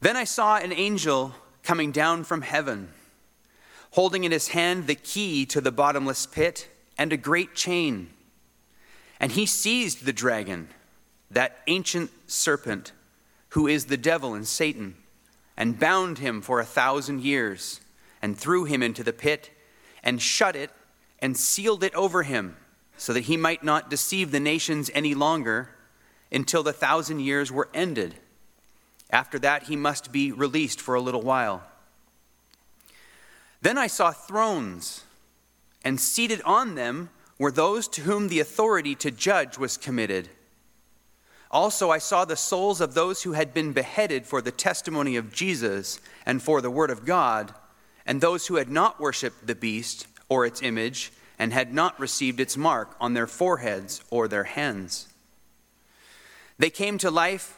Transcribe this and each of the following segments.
Then I saw an angel coming down from heaven, holding in his hand the key to the bottomless pit and a great chain. And he seized the dragon, that ancient serpent, who is the devil and Satan, and bound him for a thousand years, and threw him into the pit, and shut it, and sealed it over him, so that he might not deceive the nations any longer until the thousand years were ended. After that, he must be released for a little while. Then I saw thrones, and seated on them were those to whom the authority to judge was committed. Also, I saw the souls of those who had been beheaded for the testimony of Jesus and for the word of God, and those who had not worshipped the beast or its image, and had not received its mark on their foreheads or their hands. They came to life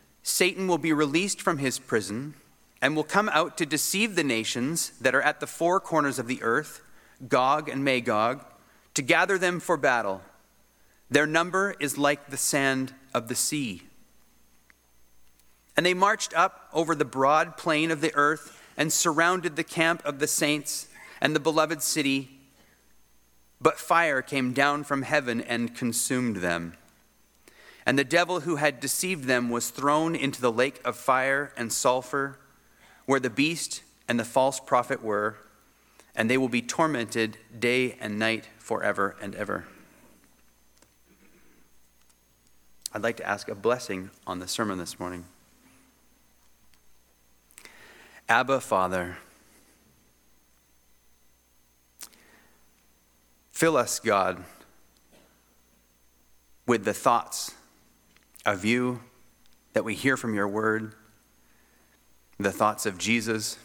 Satan will be released from his prison and will come out to deceive the nations that are at the four corners of the earth, Gog and Magog, to gather them for battle. Their number is like the sand of the sea. And they marched up over the broad plain of the earth and surrounded the camp of the saints and the beloved city. But fire came down from heaven and consumed them. And the devil who had deceived them was thrown into the lake of fire and sulfur, where the beast and the false prophet were, and they will be tormented day and night forever and ever. I'd like to ask a blessing on the sermon this morning. Abba, Father, fill us, God, with the thoughts of you that we hear from your word, the thoughts of Jesus,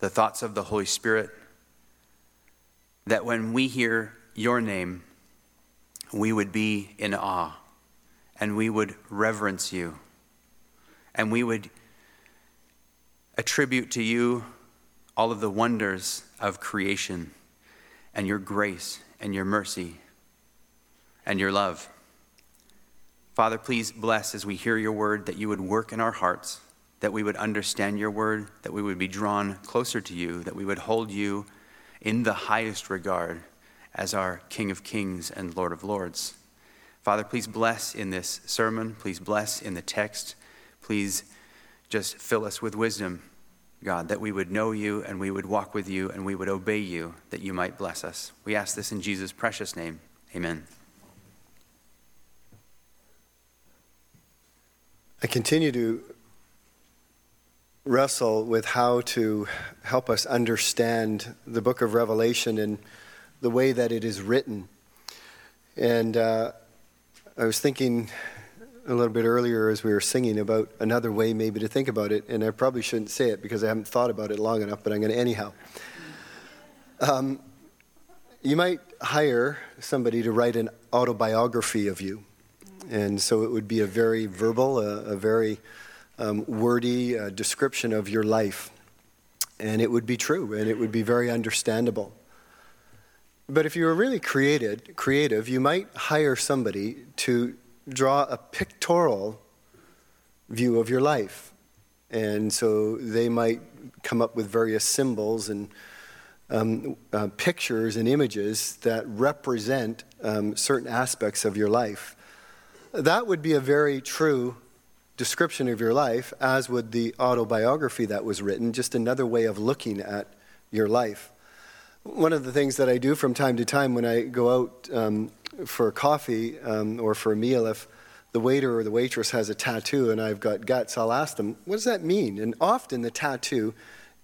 the thoughts of the Holy Spirit, that when we hear your name, we would be in awe and we would reverence you and we would attribute to you all of the wonders of creation and your grace and your mercy and your love. Father, please bless as we hear your word that you would work in our hearts, that we would understand your word, that we would be drawn closer to you, that we would hold you in the highest regard as our King of Kings and Lord of Lords. Father, please bless in this sermon. Please bless in the text. Please just fill us with wisdom, God, that we would know you and we would walk with you and we would obey you, that you might bless us. We ask this in Jesus' precious name. Amen. I continue to wrestle with how to help us understand the book of Revelation and the way that it is written. And uh, I was thinking a little bit earlier as we were singing about another way maybe to think about it, and I probably shouldn't say it because I haven't thought about it long enough, but I'm going to anyhow. Um, you might hire somebody to write an autobiography of you. And so it would be a very verbal, a, a very um, wordy uh, description of your life. And it would be true, and it would be very understandable. But if you were really created, creative, you might hire somebody to draw a pictorial view of your life. And so they might come up with various symbols and um, uh, pictures and images that represent um, certain aspects of your life. That would be a very true description of your life, as would the autobiography that was written, just another way of looking at your life. One of the things that I do from time to time when I go out um, for coffee um, or for a meal, if the waiter or the waitress has a tattoo and I've got guts, I'll ask them, what does that mean? And often the tattoo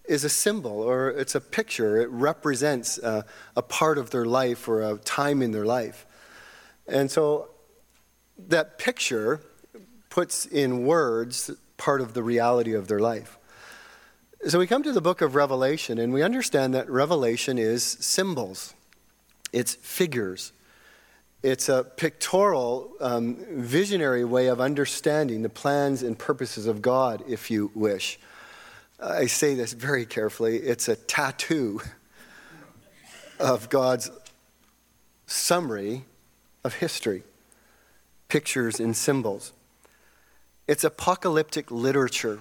is a symbol or it's a picture. It represents uh, a part of their life or a time in their life. And so that picture puts in words part of the reality of their life. So we come to the book of Revelation, and we understand that Revelation is symbols, it's figures. It's a pictorial, um, visionary way of understanding the plans and purposes of God, if you wish. I say this very carefully. It's a tattoo of God's summary of history, pictures and symbols. It's apocalyptic literature.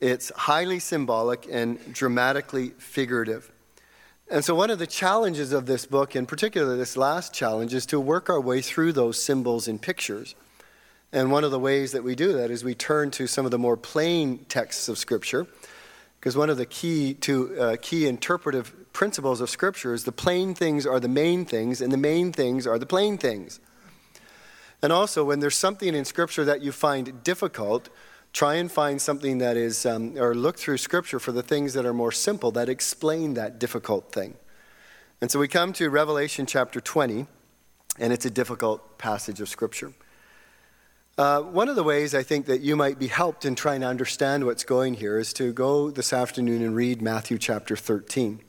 It's highly symbolic and dramatically figurative. And so, one of the challenges of this book, in particular this last challenge, is to work our way through those symbols and pictures. And one of the ways that we do that is we turn to some of the more plain texts of Scripture, because one of the key to uh, key interpretive principles of Scripture is the plain things are the main things, and the main things are the plain things. And also, when there's something in Scripture that you find difficult, try and find something that is, um, or look through Scripture for the things that are more simple that explain that difficult thing. And so we come to Revelation chapter 20, and it's a difficult passage of Scripture. Uh, one of the ways I think that you might be helped in trying to understand what's going here is to go this afternoon and read Matthew chapter 13.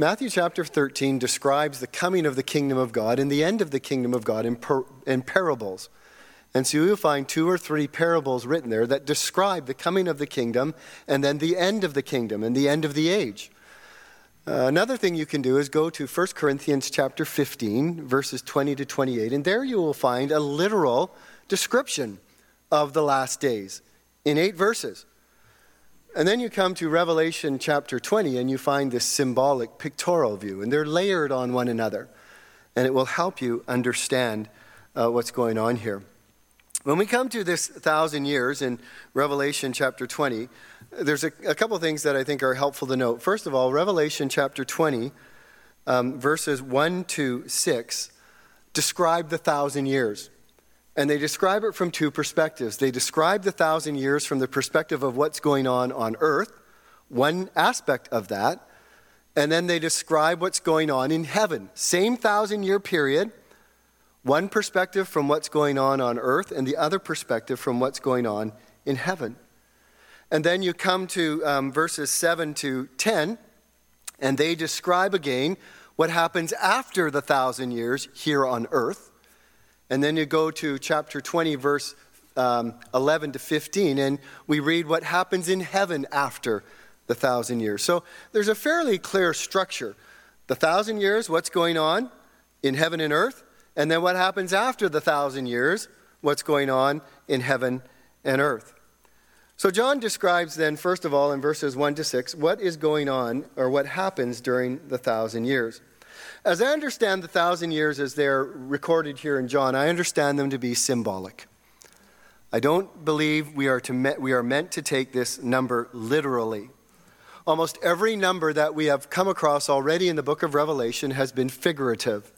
Matthew chapter 13 describes the coming of the kingdom of God and the end of the kingdom of God in, par- in parables. And so you'll find two or three parables written there that describe the coming of the kingdom and then the end of the kingdom and the end of the age. Uh, another thing you can do is go to 1 Corinthians chapter 15 verses 20 to 28 and there you will find a literal description of the last days in eight verses. And then you come to Revelation chapter 20 and you find this symbolic pictorial view, and they're layered on one another. And it will help you understand uh, what's going on here. When we come to this thousand years in Revelation chapter 20, there's a, a couple things that I think are helpful to note. First of all, Revelation chapter 20, um, verses 1 to 6, describe the thousand years. And they describe it from two perspectives. They describe the thousand years from the perspective of what's going on on earth, one aspect of that, and then they describe what's going on in heaven. Same thousand year period, one perspective from what's going on on earth, and the other perspective from what's going on in heaven. And then you come to um, verses 7 to 10, and they describe again what happens after the thousand years here on earth. And then you go to chapter 20, verse um, 11 to 15, and we read what happens in heaven after the thousand years. So there's a fairly clear structure. The thousand years, what's going on in heaven and earth, and then what happens after the thousand years, what's going on in heaven and earth. So John describes then, first of all, in verses 1 to 6, what is going on or what happens during the thousand years. As I understand the thousand years as they're recorded here in John, I understand them to be symbolic. I don't believe we are, to me- we are meant to take this number literally. Almost every number that we have come across already in the book of Revelation has been figurative.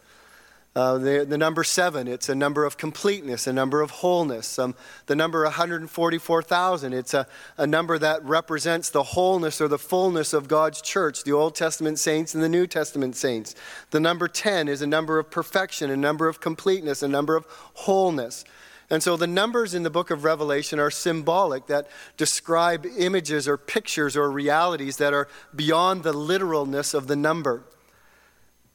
Uh, the, the, number seven, it's a number of completeness, a number of wholeness. Um, the number 144,000, it's a, a number that represents the wholeness or the fullness of God's church, the Old Testament saints and the New Testament saints. The number 10 is a number of perfection, a number of completeness, a number of wholeness. And so the numbers in the book of Revelation are symbolic that describe images or pictures or realities that are beyond the literalness of the number.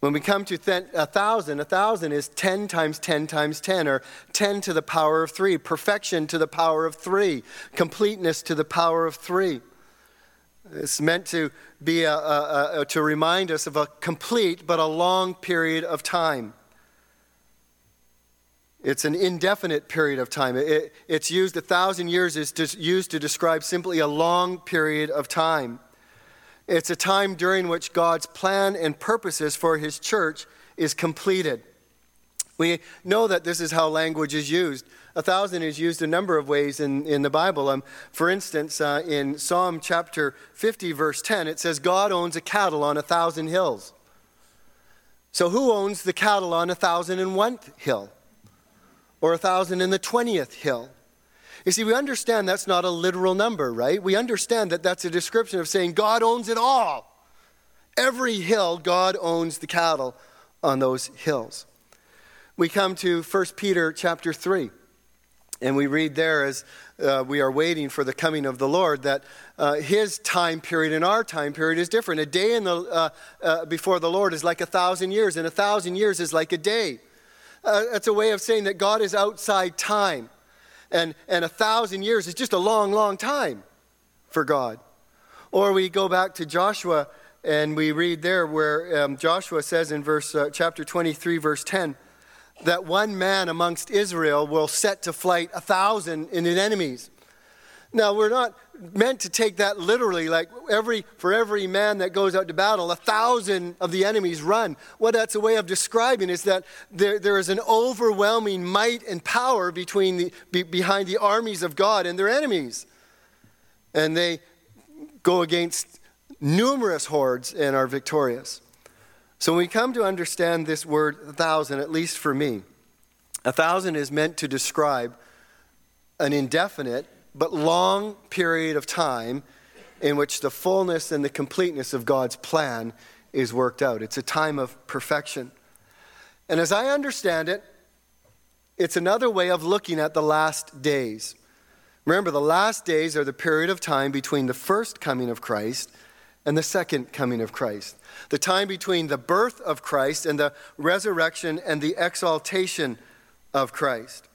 When we come to a thousand, a thousand is 10 times 10 times 10, or 10 to the power of 3, perfection to the power of 3, completeness to the power of 3. It's meant to be a, a, a, to remind us of a complete but a long period of time. It's an indefinite period of time. It, it's used, a thousand years is used to describe simply a long period of time. It's a time during which God's plan and purposes for his church is completed. We know that this is how language is used. A thousand is used a number of ways in, in the Bible. Um, for instance, uh, in Psalm chapter 50, verse 10, it says, God owns a cattle on a thousand hills. So, who owns the cattle on a thousand and one hill? Or a thousand and the twentieth hill? You see, we understand that's not a literal number, right? We understand that that's a description of saying God owns it all. Every hill, God owns the cattle on those hills. We come to 1 Peter chapter 3, and we read there as uh, we are waiting for the coming of the Lord, that uh, his time period and our time period is different. A day in the, uh, uh before the Lord is like a thousand years, and a thousand years is like a day. Uh, that's a way of saying that God is outside time. And, and a thousand years is just a long, long time for God. Or we go back to Joshua and we read there where um, Joshua says in verse uh, chapter 23, verse 10, that one man amongst Israel will set to flight a thousand in his enemies. Now, we're not meant to take that literally, like every, for every man that goes out to battle, a thousand of the enemies run. What that's a way of describing is that there, there is an overwhelming might and power between the, be, behind the armies of God and their enemies. And they go against numerous hordes and are victorious. So when we come to understand this word thousand, at least for me, a thousand is meant to describe an indefinite but long period of time in which the fullness and the completeness of God's plan is worked out. It's a time of perfection. And as I understand it, it's another way of looking at the last days. Remember, the last days are the period of time between the first coming of Christ and the second coming of Christ. The time between the birth of Christ and the resurrection and the exaltation of Christ.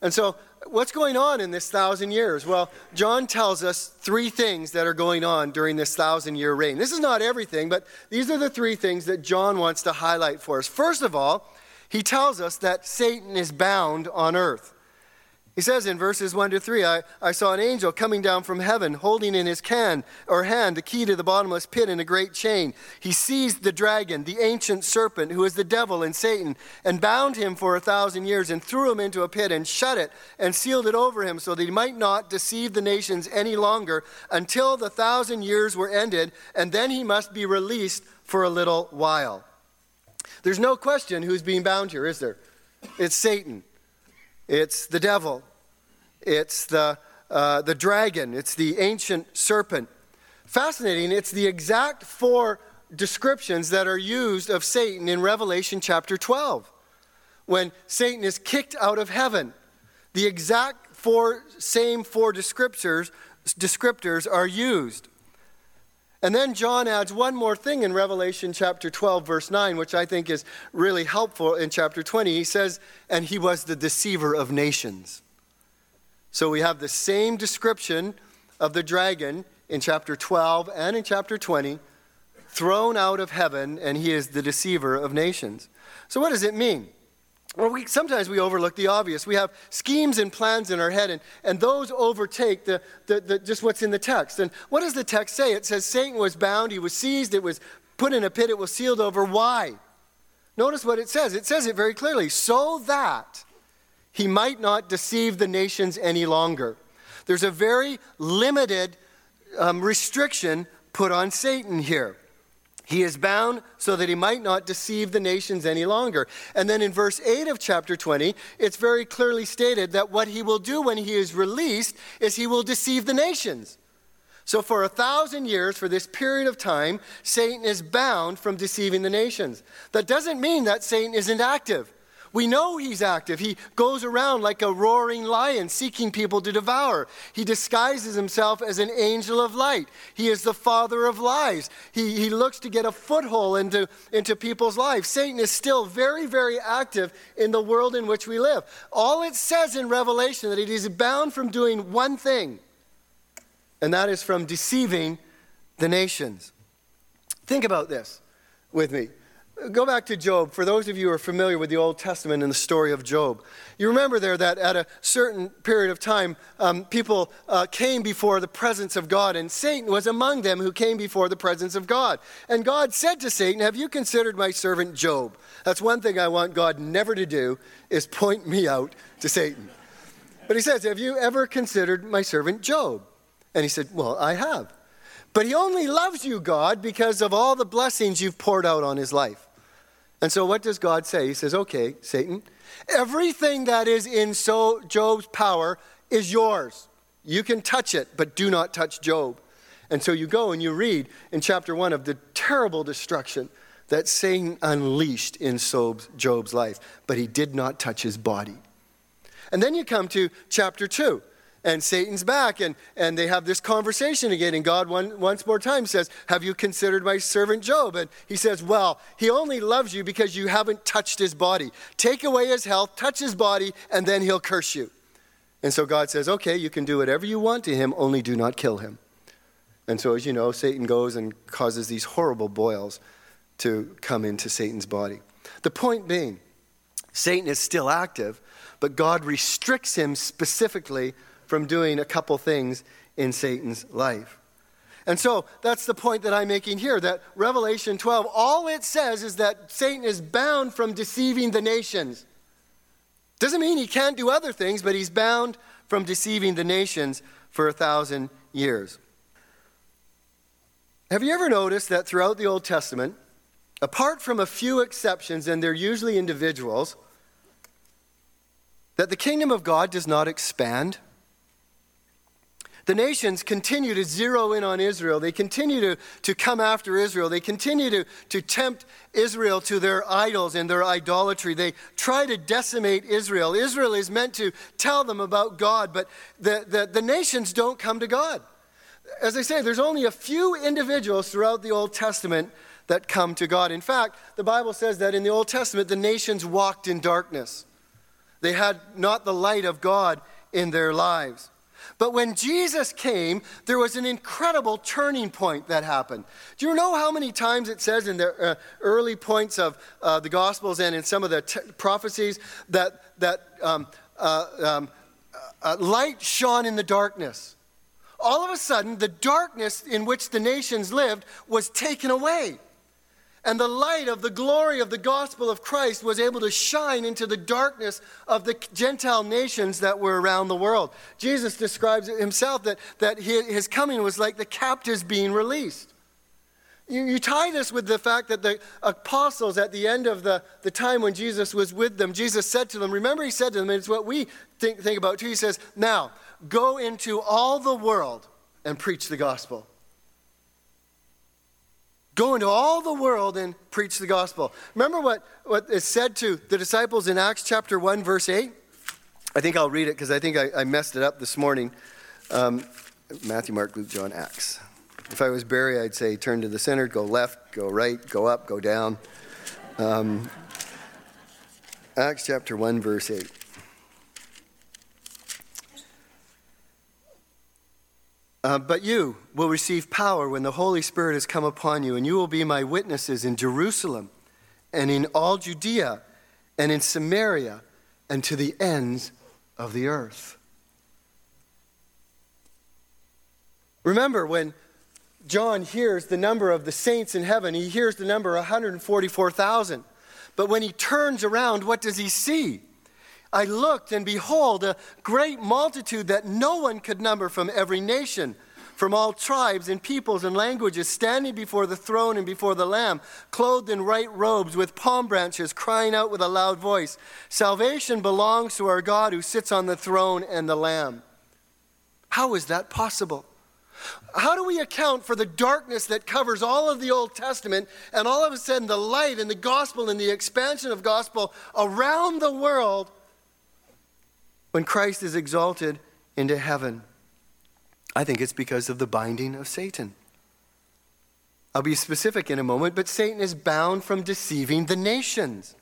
And so, what's going on in this thousand years? Well, John tells us three things that are going on during this thousand year reign. This is not everything, but these are the three things that John wants to highlight for us. First of all, he tells us that Satan is bound on earth. He says in verses 1 to 3 I, I saw an angel coming down from heaven, holding in his can or hand the key to the bottomless pit and a great chain. He seized the dragon, the ancient serpent, who is the devil and Satan, and bound him for a thousand years, and threw him into a pit, and shut it, and sealed it over him, so that he might not deceive the nations any longer until the thousand years were ended, and then he must be released for a little while. There's no question who's being bound here, is there? It's Satan. It's the devil. It's the, uh, the dragon. It's the ancient serpent. Fascinating, it's the exact four descriptions that are used of Satan in Revelation chapter 12. When Satan is kicked out of heaven, the exact four, same four descriptors, descriptors are used. And then John adds one more thing in Revelation chapter 12, verse 9, which I think is really helpful in chapter 20. He says, And he was the deceiver of nations. So we have the same description of the dragon in chapter 12 and in chapter 20, thrown out of heaven, and he is the deceiver of nations. So, what does it mean? Well, we, sometimes we overlook the obvious. We have schemes and plans in our head, and, and those overtake the, the, the, just what's in the text. And what does the text say? It says Satan was bound, he was seized, it was put in a pit, it was sealed over. Why? Notice what it says. It says it very clearly so that he might not deceive the nations any longer. There's a very limited um, restriction put on Satan here. He is bound so that he might not deceive the nations any longer. And then in verse 8 of chapter 20, it's very clearly stated that what he will do when he is released is he will deceive the nations. So, for a thousand years, for this period of time, Satan is bound from deceiving the nations. That doesn't mean that Satan isn't active. We know he's active. He goes around like a roaring lion seeking people to devour. He disguises himself as an angel of light. He is the father of lies. He, he looks to get a foothold into, into people's lives. Satan is still very, very active in the world in which we live. All it says in Revelation that it is bound from doing one thing, and that is from deceiving the nations. Think about this with me. Go back to Job. For those of you who are familiar with the Old Testament and the story of Job, you remember there that at a certain period of time, um, people uh, came before the presence of God, and Satan was among them who came before the presence of God. And God said to Satan, Have you considered my servant Job? That's one thing I want God never to do, is point me out to Satan. But he says, Have you ever considered my servant Job? And he said, Well, I have. But he only loves you, God, because of all the blessings you've poured out on his life. And so what does God say? He says, Okay, Satan, everything that is in so Job's power is yours. You can touch it, but do not touch Job. And so you go and you read in chapter 1 of the terrible destruction that Satan unleashed in Job's life, but he did not touch his body. And then you come to chapter 2. And Satan's back, and, and they have this conversation again. And God, one, once more time, says, Have you considered my servant Job? And he says, Well, he only loves you because you haven't touched his body. Take away his health, touch his body, and then he'll curse you. And so God says, Okay, you can do whatever you want to him, only do not kill him. And so, as you know, Satan goes and causes these horrible boils to come into Satan's body. The point being, Satan is still active, but God restricts him specifically from doing a couple things in Satan's life. And so that's the point that I'm making here that Revelation 12, all it says is that Satan is bound from deceiving the nations. Doesn't mean he can't do other things, but he's bound from deceiving the nations for a thousand years. Have you ever noticed that throughout the Old Testament, apart from a few exceptions, and they're usually individuals, that the kingdom of God does not expand? The nations continue to zero in on Israel. They continue to, to come after Israel. They continue to, to tempt Israel to their idols and their idolatry. They try to decimate Israel. Israel is meant to tell them about God, but the, the, the nations don't come to God. As I say, there's only a few individuals throughout the Old Testament that come to God. In fact, the Bible says that in the Old Testament, the nations walked in darkness. They had not the light of God in their lives. But when Jesus came, there was an incredible turning point that happened. Do you know how many times it says in the uh, early points of uh, the Gospels and in some of the t- prophecies that, that um, uh, um, uh, light shone in the darkness? All of a sudden, the darkness in which the nations lived was taken away and the light of the glory of the gospel of Christ was able to shine into the darkness of the Gentile nations that were around the world. Jesus describes himself that, that his coming was like the captives being released. You, you tie this with the fact that the apostles, at the end of the, the time when Jesus was with them, Jesus said to them, remember, he said to them, and it's what we think, think about too. He says, Now, go into all the world and preach the gospel. Go into all the world and preach the gospel. Remember what, what is said to the disciples in Acts chapter 1, verse 8? I think I'll read it because I think I, I, messed it up this morning. Um, Matthew, Mark, Luke, John, Acts. If I was Barry, I'd say turn to the center, go left, go right, go up, go down. Um, Acts chapter 1, verse 8. Uh, but you will receive power when the Holy Spirit has come upon you, and you will be my witnesses in Jerusalem and in all Judea and in Samaria and to the ends of the earth. Remember, when John hears the number of the saints in heaven, he hears the number 144,000. But when he turns around, what does he see? I looked, and behold, a great multitude that no one could number from every nation, from all tribes and peoples and languages, standing before the throne and before the Lamb, clothed in white robes with palm branches, crying out with a loud voice Salvation belongs to our God who sits on the throne and the Lamb. How is that possible? How do we account for the darkness that covers all of the Old Testament and all of a sudden the light and the gospel and the expansion of gospel around the world when Christ is exalted into heaven? I think it's because of the binding of Satan. I'll be specific in a moment, but Satan is bound from deceiving the nations.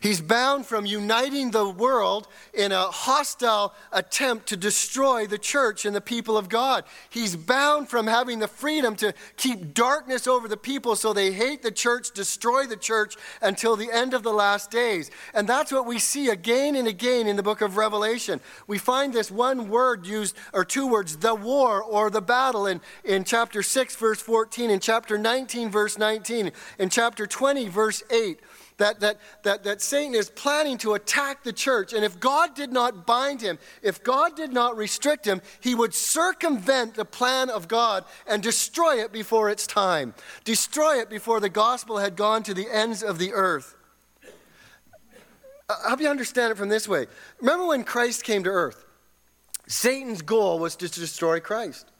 He's bound from uniting the world in a hostile attempt to destroy the church and the people of God. He's bound from having the freedom to keep darkness over the people so they hate the church, destroy the church until the end of the last days. And that's what we see again and again in the book of Revelation. We find this one word used, or two words, the war or the battle, in, in chapter 6, verse 14, in chapter 19, verse 19, in chapter 20, verse 8 that, that, that, that Satan is planning to attack the church. And if God did not bind him, if God did not restrict him, he would circumvent the plan of God and destroy it before its time, destroy it before the gospel had gone to the ends of the earth. I'll help you understand it from this way. Remember when Christ came to earth? Satan's goal was to destroy Christ.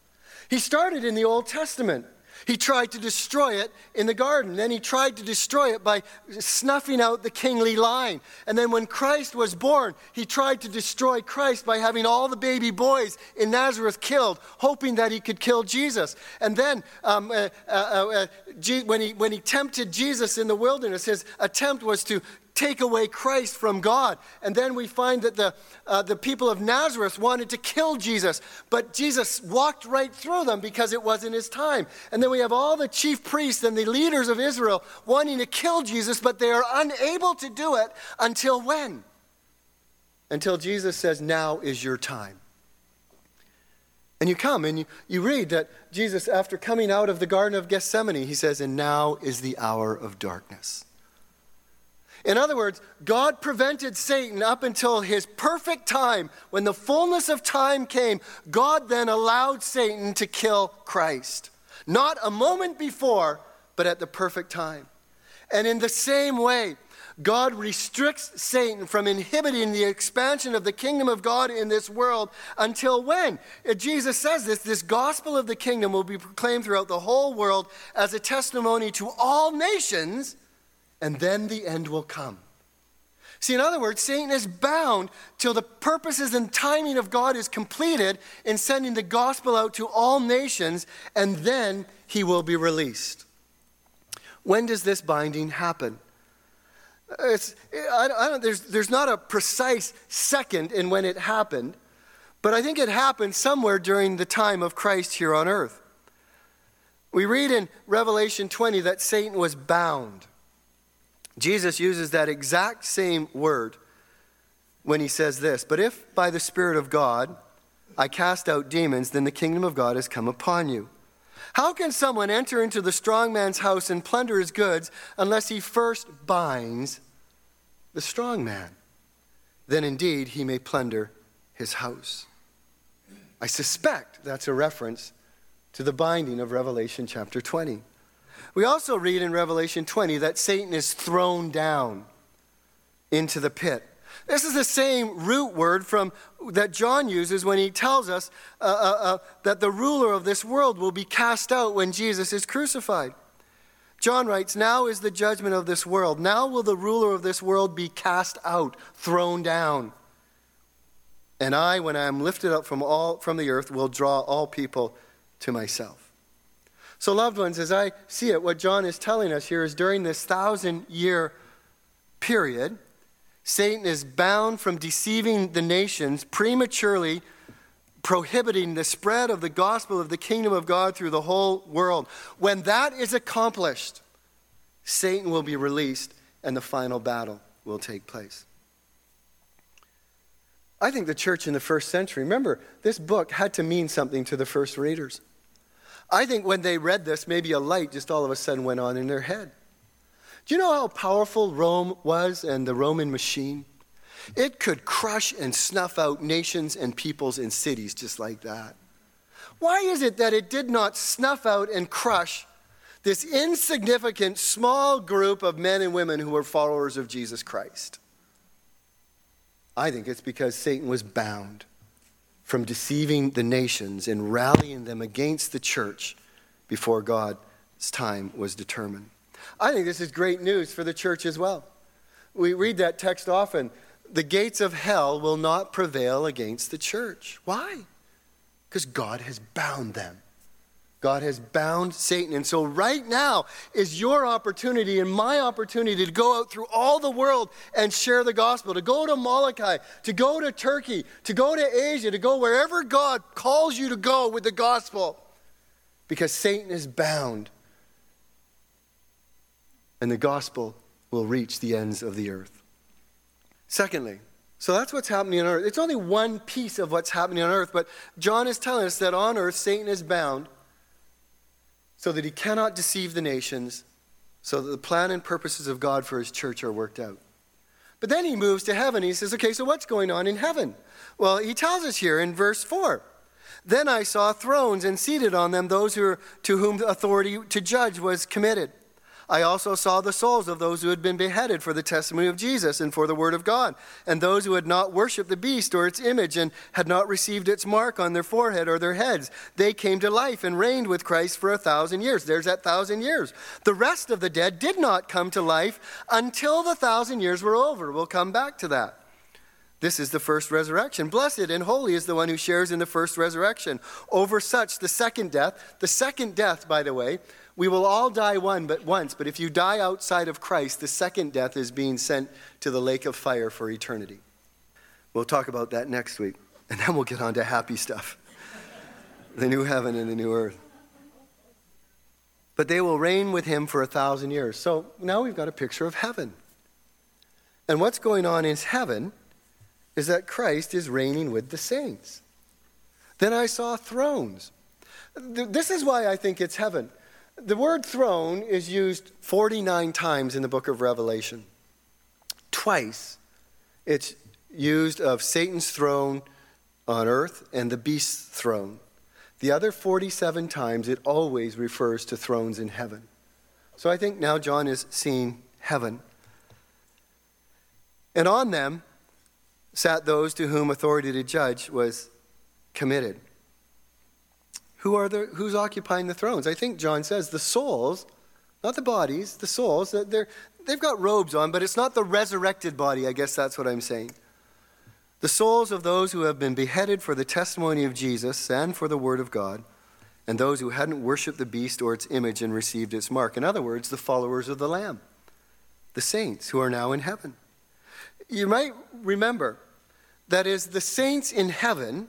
He started in the Old Testament. He tried to destroy it in the garden. Then he tried to destroy it by snuffing out the kingly line. And then when Christ was born, he tried to destroy Christ by having all the baby boys in Nazareth killed, hoping that he could kill Jesus. And then um, uh, uh, uh, uh when, he, when he tempted Jesus in the wilderness, his attempt was to take away Christ from God. And then we find that the, uh, the people of Nazareth wanted to kill Jesus, but Jesus walked right through them because it wasn't his time. And then we have all the chief priests and the leaders of Israel wanting to kill Jesus, but they are unable to do it until when? Until Jesus says, Now is your time. And you come and you, you read that Jesus, after coming out of the Garden of Gethsemane, he says, And now is the hour of darkness. In other words, God prevented Satan up until his perfect time. When the fullness of time came, God then allowed Satan to kill Christ. Not a moment before, but at the perfect time. And in the same way, God restricts Satan from inhibiting the expansion of the kingdom of God in this world until when? Jesus says this this gospel of the kingdom will be proclaimed throughout the whole world as a testimony to all nations and then the end will come. See, in other words, Satan is bound till the purposes and timing of God is completed in sending the gospel out to all nations, and then he will be released. When does this binding happen? It's, I, there's, there's not a precise second in when it happened, but I think it happened somewhere during the time of Christ here on earth. We read in Revelation 20 that Satan was bound. Jesus uses that exact same word when he says this But if by the Spirit of God I cast out demons, then the kingdom of God has come upon you. How can someone enter into the strong man's house and plunder his goods unless he first binds the strong man? Then indeed he may plunder his house. I suspect that's a reference to the binding of Revelation chapter 20. We also read in Revelation 20 that Satan is thrown down into the pit. This is the same root word from that John uses when he tells us uh, uh, uh, that the ruler of this world will be cast out when Jesus is crucified. John writes, Now is the judgment of this world. Now will the ruler of this world be cast out, thrown down. And I, when I am lifted up from, all, from the earth, will draw all people to myself. So, loved ones, as I see it, what John is telling us here is during this thousand year period, Satan is bound from deceiving the nations, prematurely prohibiting the spread of the gospel of the kingdom of God through the whole world. When that is accomplished, Satan will be released and the final battle will take place. I think the church in the first century, remember, this book had to mean something to the first readers. I think when they read this, maybe a light just all of a sudden went on in their head. Do you know how powerful Rome was and the Roman machine? It could crush and snuff out nations and peoples and cities just like that. Why is it that it did not snuff out and crush this insignificant small group of men and women who were followers of Jesus Christ? I think it's because Satan was bound from deceiving the nations and rallying them against the church before God's time was determined. I think this is great news for the church as well. We read that text often. The gates of hell will not prevail against the church. Why? Because God has bound them. God has bound Satan. And so, right now is your opportunity and my opportunity to go out through all the world and share the gospel, to go to Molokai, to go to Turkey, to go to Asia, to go wherever God calls you to go with the gospel. Because Satan is bound. And the gospel will reach the ends of the earth. Secondly, so that's what's happening on earth. It's only one piece of what's happening on earth, but John is telling us that on earth, Satan is bound so that he cannot deceive the nations, so that the plan and purposes of God for his church are worked out. But then he moves to heaven. He says, okay, so what's going on in heaven? Well, he tells us here in verse 4 Then I saw thrones, and seated on them those who, to whom authority to judge was committed. I also saw the souls of those who had been beheaded for the testimony of Jesus and for the word of God, and those who had not worshipped the beast or its image and had not received its mark on their forehead or their heads. They came to life and reigned with Christ for a thousand years. There's that thousand years. The rest of the dead did not come to life until the thousand years were over. We'll come back to that. This is the first resurrection. Blessed and holy is the one who shares in the first resurrection. Over such, the second death, the second death, by the way, we will all die one but once, but if you die outside of Christ, the second death is being sent to the lake of fire for eternity. We'll talk about that next week, and then we'll get on to happy stuff. the new heaven and the new earth. But they will reign with him for a thousand years. So now we've got a picture of heaven. And what's going on in heaven is that Christ is reigning with the saints. Then I saw thrones. This is why I think it's heaven. The word throne is used 49 times in the book of Revelation. Twice it's used of Satan's throne on earth and the beast's throne. The other 47 times it always refers to thrones in heaven. So I think now John is seeing heaven. And on them sat those to whom authority to judge was committed. Who are the, who's occupying the thrones? I think John says the souls, not the bodies, the souls. They're, they've got robes on, but it's not the resurrected body. I guess that's what I'm saying. The souls of those who have been beheaded for the testimony of Jesus and for the word of God, and those who hadn't worshiped the beast or its image and received its mark. In other words, the followers of the Lamb, the saints who are now in heaven. You might remember that is the saints in heaven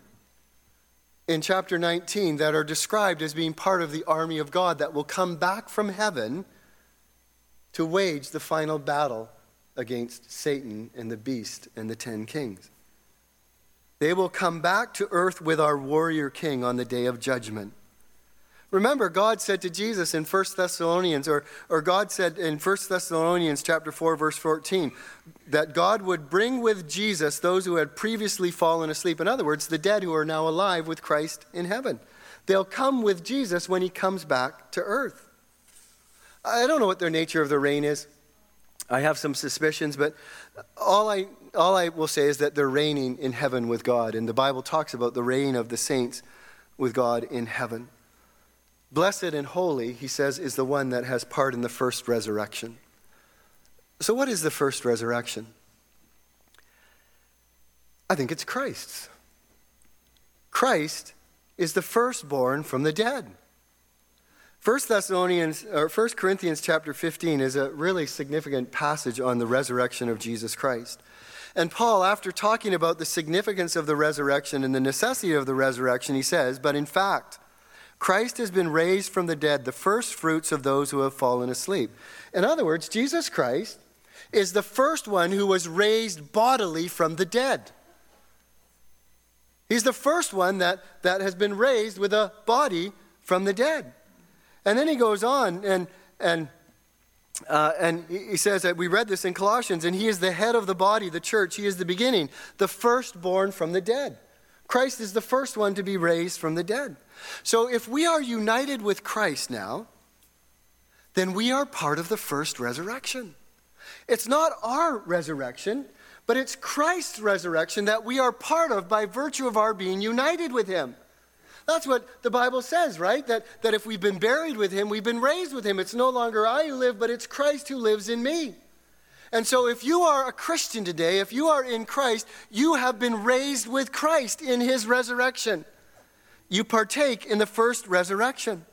in chapter 19 that are described as being part of the army of God that will come back from heaven to wage the final battle against Satan and the beast and the ten kings. They will come back to earth with our warrior king on the day of judgment. Remember, God said to Jesus in 1 Thessalonians, or, or God said in 1 Thessalonians chapter 4, verse 14, that God would bring with Jesus those who had previously fallen asleep. In other words, the dead who are now alive with Christ in heaven. They'll come with Jesus when he comes back to earth. I don't know what their nature of the reign is. I have some suspicions, but all I, all I will say is that they're reigning in heaven with God. And the Bible talks about the reign of the saints with God in heaven. Blessed and holy, he says, is the one that has part in the first resurrection. So, what is the first resurrection? I think it's Christ's. Christ is the firstborn from the dead. 1 Thessalonians or 1 Corinthians chapter 15 is a really significant passage on the resurrection of Jesus Christ. And Paul, after talking about the significance of the resurrection and the necessity of the resurrection, he says, But in fact, Christ has been raised from the dead, the first fruits of those who have fallen asleep. In other words, Jesus Christ is the first one who was raised bodily from the dead. He's the first one that, that has been raised with a body from the dead. And then he goes on and, and, uh, and he says that we read this in Colossians, and he is the head of the body, the church. He is the beginning, the firstborn from the dead. Christ is the first one to be raised from the dead. So if we are united with Christ now, then we are part of the first resurrection. It's not our resurrection, but it's Christ's resurrection that we are part of by virtue of our being united with Him. That's what the Bible says, right? That, that if we've been buried with Him, we've been raised with Him. It's no longer I who live, but it's Christ who lives in me. And so, if you are a Christian today, if you are in Christ, you have been raised with Christ in His resurrection you partake in the first resurrection.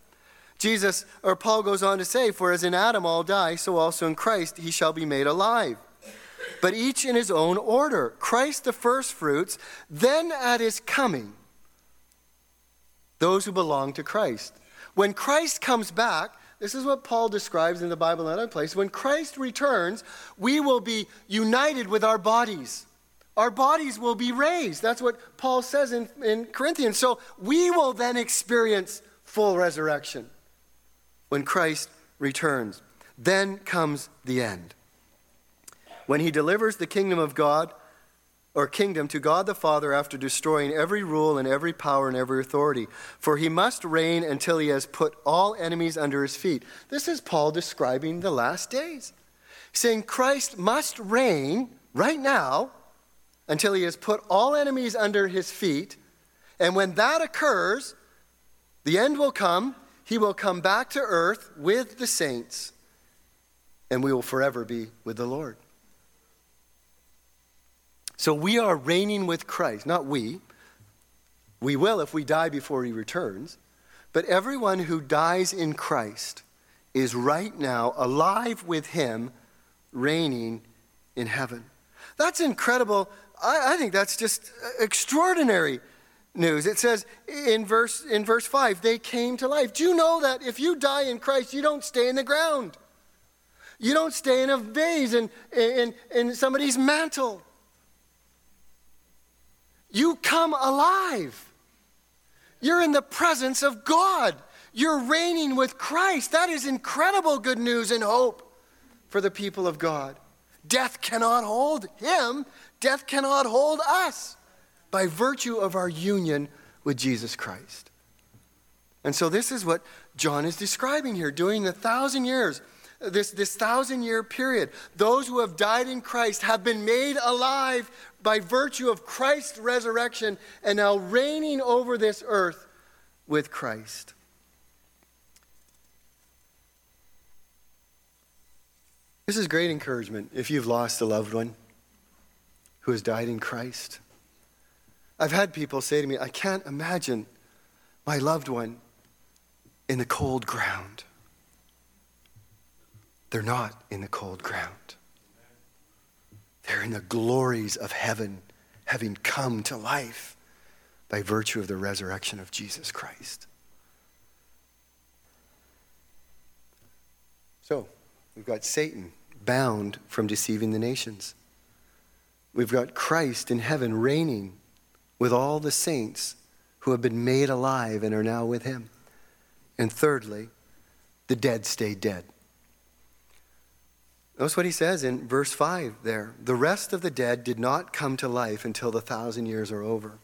Jesus, or Paul goes on to say, For as in Adam all die, so also in Christ he shall be made alive. But each in his own order Christ the firstfruits, then at his coming, those who belong to Christ. When Christ comes back, this is what Paul describes in the Bible in another place. When Christ returns, we will be united with our bodies our bodies will be raised. That's what Paul says in, in Corinthians. So we will then experience full resurrection when Christ returns. Then comes the end. When he delivers the kingdom of God or kingdom to God the Father after destroying every rule and every power and every authority. For he must reign until he has put all enemies under his feet. This is Paul describing the last days, saying Christ must reign right now until he has put all enemies under his feet. And when that occurs, the end will come. He will come back to earth with the saints, and we will forever be with the Lord. So we are reigning with Christ, not we. We will if we die before he returns. But everyone who dies in Christ is right now alive with him, reigning in heaven. That's incredible. I, I, think that's just uh, extraordinary news. It says in verse, in verse 5, they came to life. Do you know that if you die in Christ, you don't stay in the ground? You don't stay in a vase in, in, in somebody's mantle you come alive. You're in the presence of God. You're reigning with Christ. That is incredible good news and hope for the people of God. Death cannot hold him, death cannot hold us by virtue of our union with Jesus Christ. And so, this is what John is describing here during the thousand years this, this thousand year period, those who have died in Christ have been made alive by virtue of Christ's resurrection and now reigning over this earth with Christ. This is great encouragement if you've lost a loved one who has died in Christ. I've had people say to me, I can't imagine my loved one in the cold ground. They're not in the cold ground. They're in the glories of heaven, having come to life by virtue of the resurrection of Jesus Christ. So, we've got Satan bound from deceiving the nations. We've got Christ in heaven reigning with all the saints who have been made alive and are now with him. And thirdly, the dead stay dead. Notice what he says in verse 5 there. The rest of the dead did not come to life until the thousand years are over.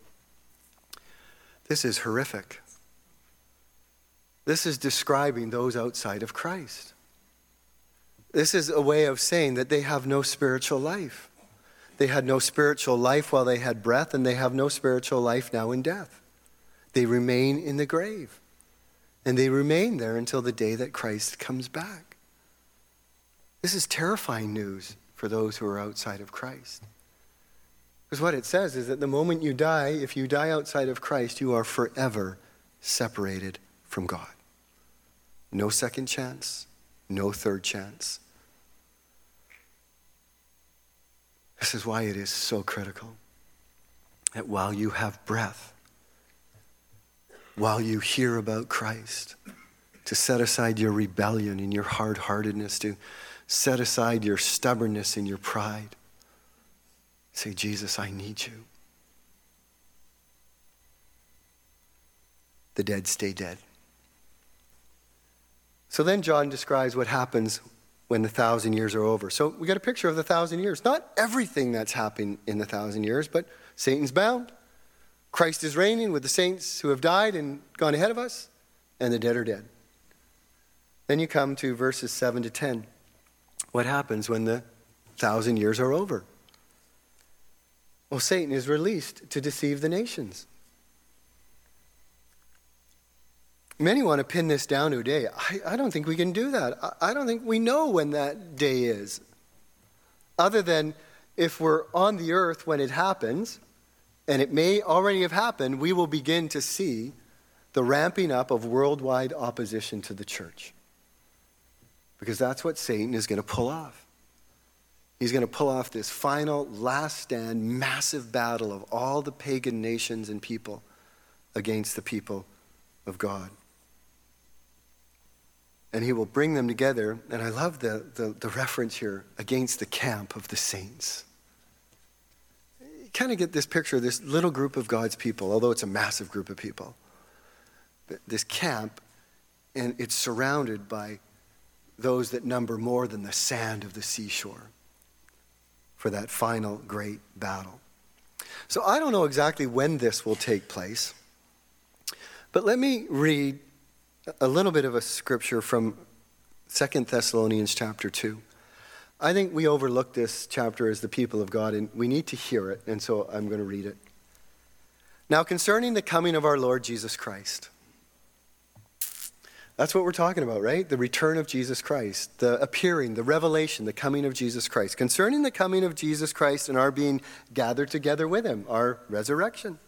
This is horrific. This is describing those outside of Christ. This is a way of saying that they have no spiritual life. They had no spiritual life while they had breath, and they have no spiritual life now in death. They remain in the grave, and they remain there until the day that Christ comes back. This is terrifying news for those who are outside of Christ. Because what it says is that the moment you die, if you die outside of Christ, you are forever separated from God. No second chance, no third chance. This is why it is so critical that while you have breath, while you hear about Christ, to set aside your rebellion and your hard heartedness, to Set aside your stubbornness and your pride. Say, Jesus, I need you. The dead stay dead. So then John describes what happens when the thousand years are over. So we got a picture of the thousand years. Not everything that's happened in the thousand years, but Satan's bound. Christ is reigning with the saints who have died and gone ahead of us, and the dead are dead. Then you come to verses 7 to 10 what happens when the thousand years are over? Well, Satan is released to deceive the nations. Many want to pin this down to a day. I, I don't think we can do that. I, I don't think we know when that day is. Other than if we're on the earth when it happens, and it may already have happened, we will begin to see the ramping up of worldwide opposition to the church because that's what Satan is going to pull off. He's going to pull off this final, last stand, massive battle of all the pagan nations and people against the people of God. And he will bring them together. And I love the, the, the reference here against the camp of the saints. You kind of get this picture of this little group of God's people, although it's a massive group of people. This camp, and it's surrounded by those that number more than the sand of the seashore for that final great battle. So I don't know exactly when this will take place, but let me read a little bit of a scripture from Second Thessalonians chapter 2. I think we overlook this chapter as the people of God, and we need to hear it, and so I'm going to read it. Now, concerning the coming of our Lord Jesus Christ, that's what we're talking about, right? The return of Jesus Christ, the appearing, the revelation, the coming of Jesus Christ. Concerning the coming of Jesus Christ and our being gathered together with him, our resurrection.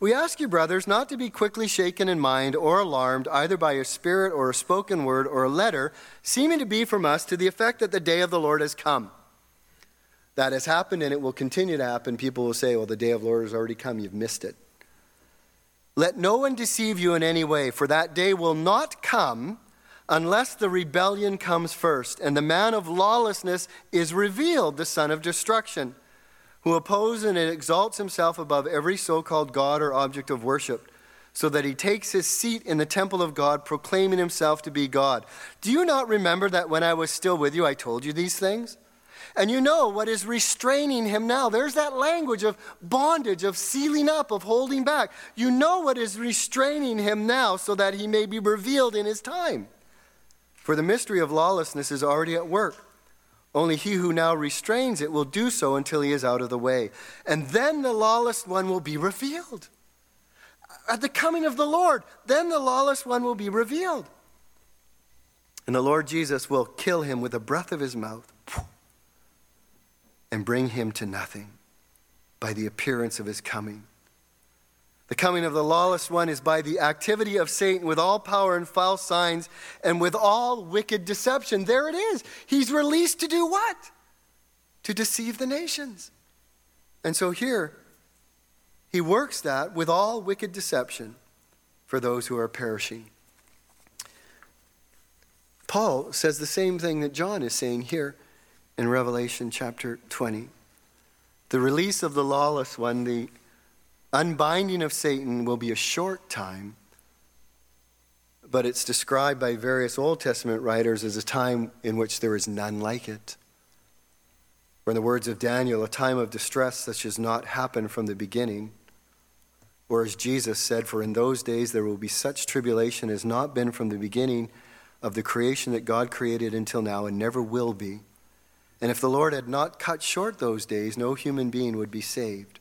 We ask you, brothers, not to be quickly shaken in mind or alarmed either by a spirit or a spoken word or a letter, seeming to be from us to the effect that the day of the Lord has come. That has happened and it will continue to happen. People will say, well, the day of the Lord has already come. You've missed it. Let no one deceive you in any way, for that day will not come unless the rebellion comes first, and the man of lawlessness is revealed, the son of destruction, who opposes and exalts himself above every so called God or object of worship, so that he takes his seat in the temple of God, proclaiming himself to be God. Do you not remember that when I was still with you, I told you these things? And you know what is restraining him now. There's that language of bondage, of sealing up, of holding back. You know what is restraining him now so that he may be revealed in his time. For the mystery of lawlessness is already at work. Only he who now restrains it will do so until he is out of the way. And then the lawless one will be revealed. At the coming of the Lord, then the lawless one will be revealed. And the Lord Jesus will kill him with the breath of his mouth and bring him to nothing by the appearance of his coming. The coming of the lawless one is by the activity of Satan with all power and false signs and with all wicked deception. There it is. He's released to do what? To deceive the nations. And so here, he works that with all wicked deception for those who are perishing. Paul says the same thing that John is saying here in Revelation chapter 20. The release of the lawless one, the unbinding of Satan, will be a short time, but it's described by various Old Testament writers as a time in which there is none like it. Or, in the words of Daniel, a time of distress such as not happened from the beginning. Or, as Jesus said, For in those days there will be such tribulation as not been from the beginning of the creation that God created until now and never will be and if the Lord had not cut short those days, no human being would be saved.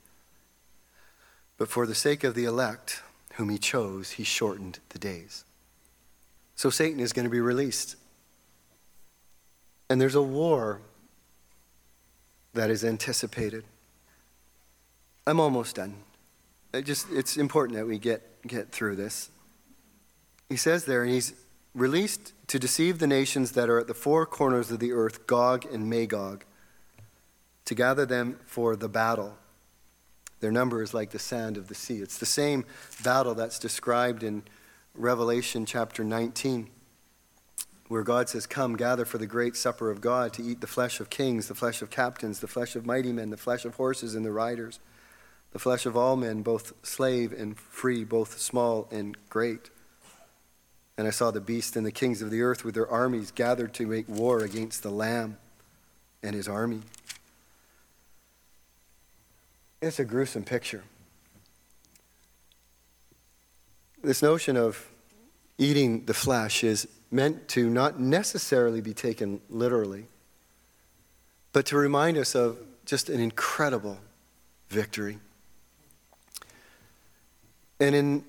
But for the sake of the elect, whom he chose, he shortened the days. So Satan is going to be released. And there's a war that is anticipated. I'm almost done. It just, it's important that we get, get through this. He says there, and he's released to deceive the nations that are at the four corners of the earth, Gog and Magog, to gather them for the battle. Their number is like the sand of the sea. It's the same battle that's described in Revelation chapter 19, where God says, Come, gather for the great supper of God to eat the flesh of kings, the flesh of captains, the flesh of mighty men, the flesh of horses and the riders, the flesh of all men, both slave and free, both small and great. And I saw the beast and the kings of the earth with their armies gathered to make war against the Lamb and his army. It's a gruesome picture. This notion of eating the flesh is meant to not necessarily be taken literally, but to remind us of just an incredible victory. And in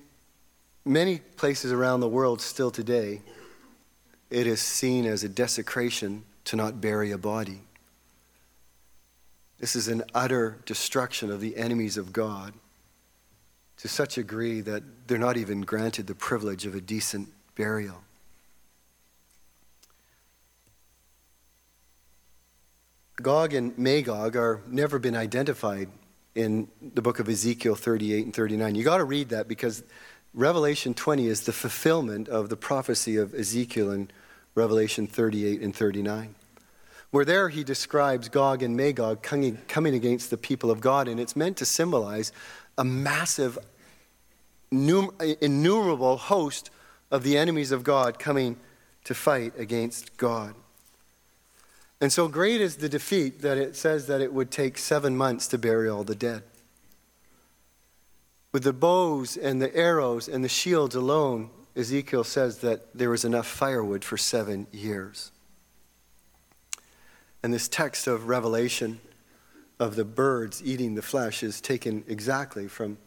many places around the world still today, it is seen as a desecration to not bury a body. This is an utter destruction of the enemies of God to such a degree that they're not even granted the privilege of a decent burial. Gog and Magog are never been identified in the book of Ezekiel 38 and 39. You got to read that because Revelation 20 is the fulfillment of the prophecy of Ezekiel in Revelation 38 and 39. Where there he describes Gog and Magog coming against the people of God, and it's meant to symbolize a massive, innumerable host of the enemies of God coming to fight against God. And so great is the defeat that it says that it would take seven months to bury all the dead. With the bows and the arrows and the shields alone, Ezekiel says that there was enough firewood for seven years. And this text of Revelation of the birds eating the flesh is taken exactly from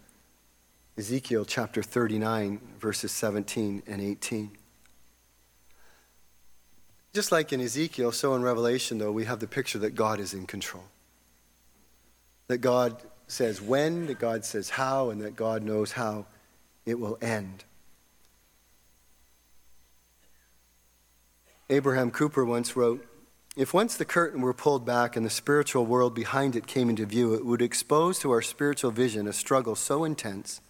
Ezekiel chapter 39, verses 17 and 18. Just like in Ezekiel, so in Revelation, though, we have the picture that God is in control. That God says when, that God says how, and that God knows how it will end. Abraham Kuyper once wrote If once the curtain were pulled back and the spiritual world behind it came into view, it would expose to our spiritual vision a struggle so intense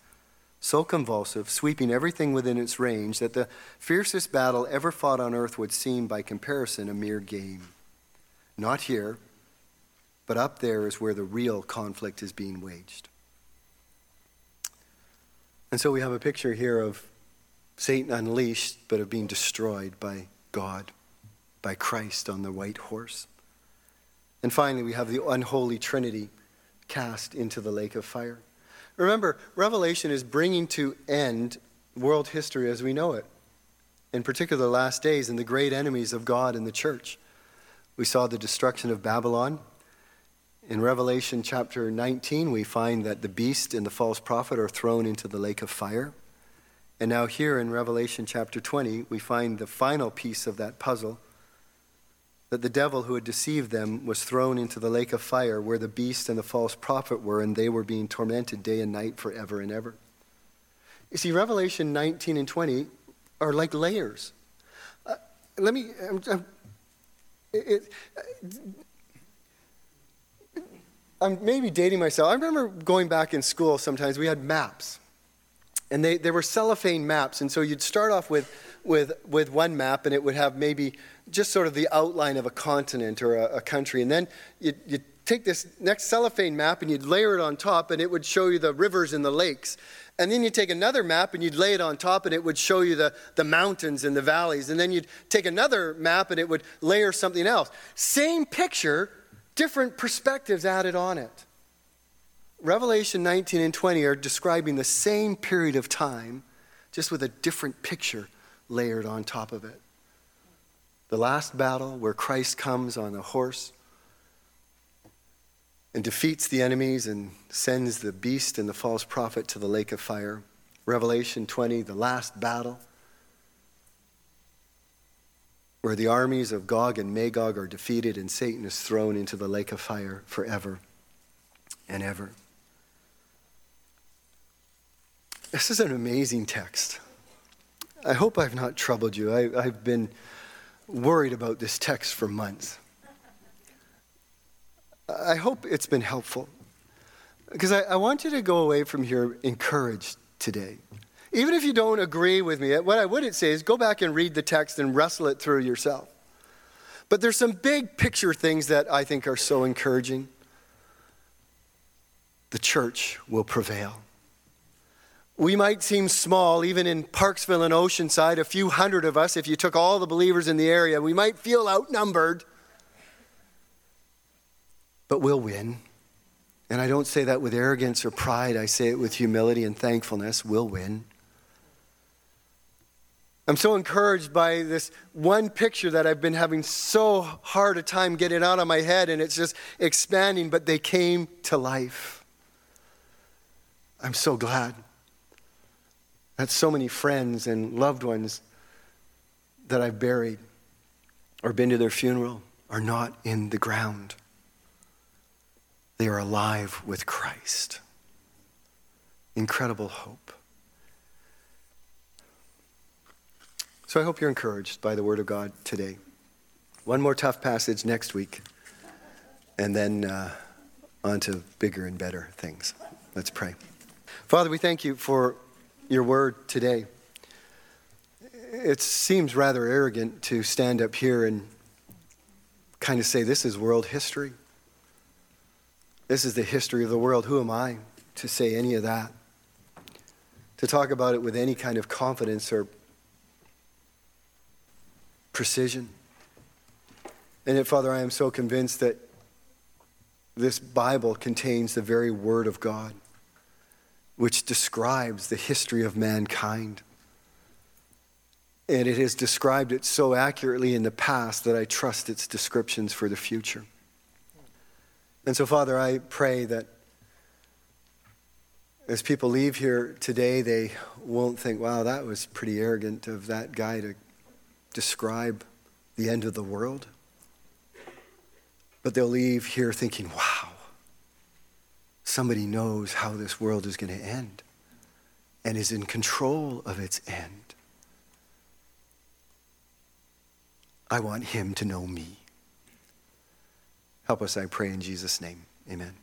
so convulsive, sweeping everything within its range, that the fiercest battle ever fought on earth would seem, by comparison, a mere game. Not here, but up there is where the real conflict is being waged. And so we have a picture here of Satan unleashed, but of being destroyed by God, by Christ on the white horse. And finally, we have the unholy Trinity cast into the lake of fire. Remember, Revelation is bringing to end world history as we know it, in particular, the last days and the great enemies of God and the church. We saw the destruction of Babylon. In Revelation chapter 19, we find that the beast and the false prophet are thrown into the lake of fire. And now, here in Revelation chapter 20, we find the final piece of that puzzle that the devil who had deceived them was thrown into the lake of fire where the beast and the false prophet were, and they were being tormented day and night forever and ever. You see, Revelation 19 and 20 are like layers. Uh, let me. It, I'm maybe dating myself. I remember going back in school sometimes, we had maps. And they, they were cellophane maps. And so you'd start off with, with, with one map, and it would have maybe just sort of the outline of a continent or a, a country. And then you you take this next cellophane map and you'd layer it on top, and it would show you the rivers and the lakes. And then you take another map and you'd lay it on top, and it would show you the, the mountains and the valleys. And then you'd take another map and it would layer something else. Same picture, different perspectives added on it. Revelation 19 and 20 are describing the same period of time, just with a different picture layered on top of it the last battle where Christ comes on a horse and defeats the enemies and sends the beast and the false prophet to the lake of fire. Revelation 20, the last battle, where the armies of Gog and Magog are defeated and Satan is thrown into the lake of fire forever and ever. This is an amazing text. I hope I've not troubled you. I, have been worried about this text for months. I hope it's been helpful because I, I, want you to go away from here encouraged today. Even if you don't agree with me, what I wouldn't say is go back and read the text and wrestle it through yourself. But there's some big picture things that I think are so encouraging. The church will prevail. We might seem small, even in Parksville and Oceanside, a few hundred of us, if you took all the believers in the area, we might feel outnumbered. But we'll win. And I don't say that with arrogance or pride, I say it with humility and thankfulness. We'll win. I'm so encouraged by this one picture that I've been having so hard a time getting out of my head, and it's just expanding, but they came to life. I'm so glad had so many friends and loved ones that I've buried or been to their funeral are not in the ground. They are alive with Christ. Incredible hope. So I hope you're encouraged by the Word of God today. One more tough passage next week, and then uh, on to bigger and better things. Let's pray. Father, we thank you for your word today. It seems rather arrogant to stand up here and kind of say, This is world history. This is the history of the world. Who am I to say any of that? To talk about it with any kind of confidence or precision. And yet, Father, I am so convinced that this Bible contains the very Word of God which describes the history of mankind. And it has described it so accurately in the past that I trust its descriptions for the future. And so, Father, I pray that as people leave here today, they won't think, wow, that was pretty arrogant of that guy to describe the end of the world. But they'll leave here thinking, wow, somebody knows how this world is going to end and is in control of its end. I want him to know me. Help us, I pray, in Jesus' name. Amen.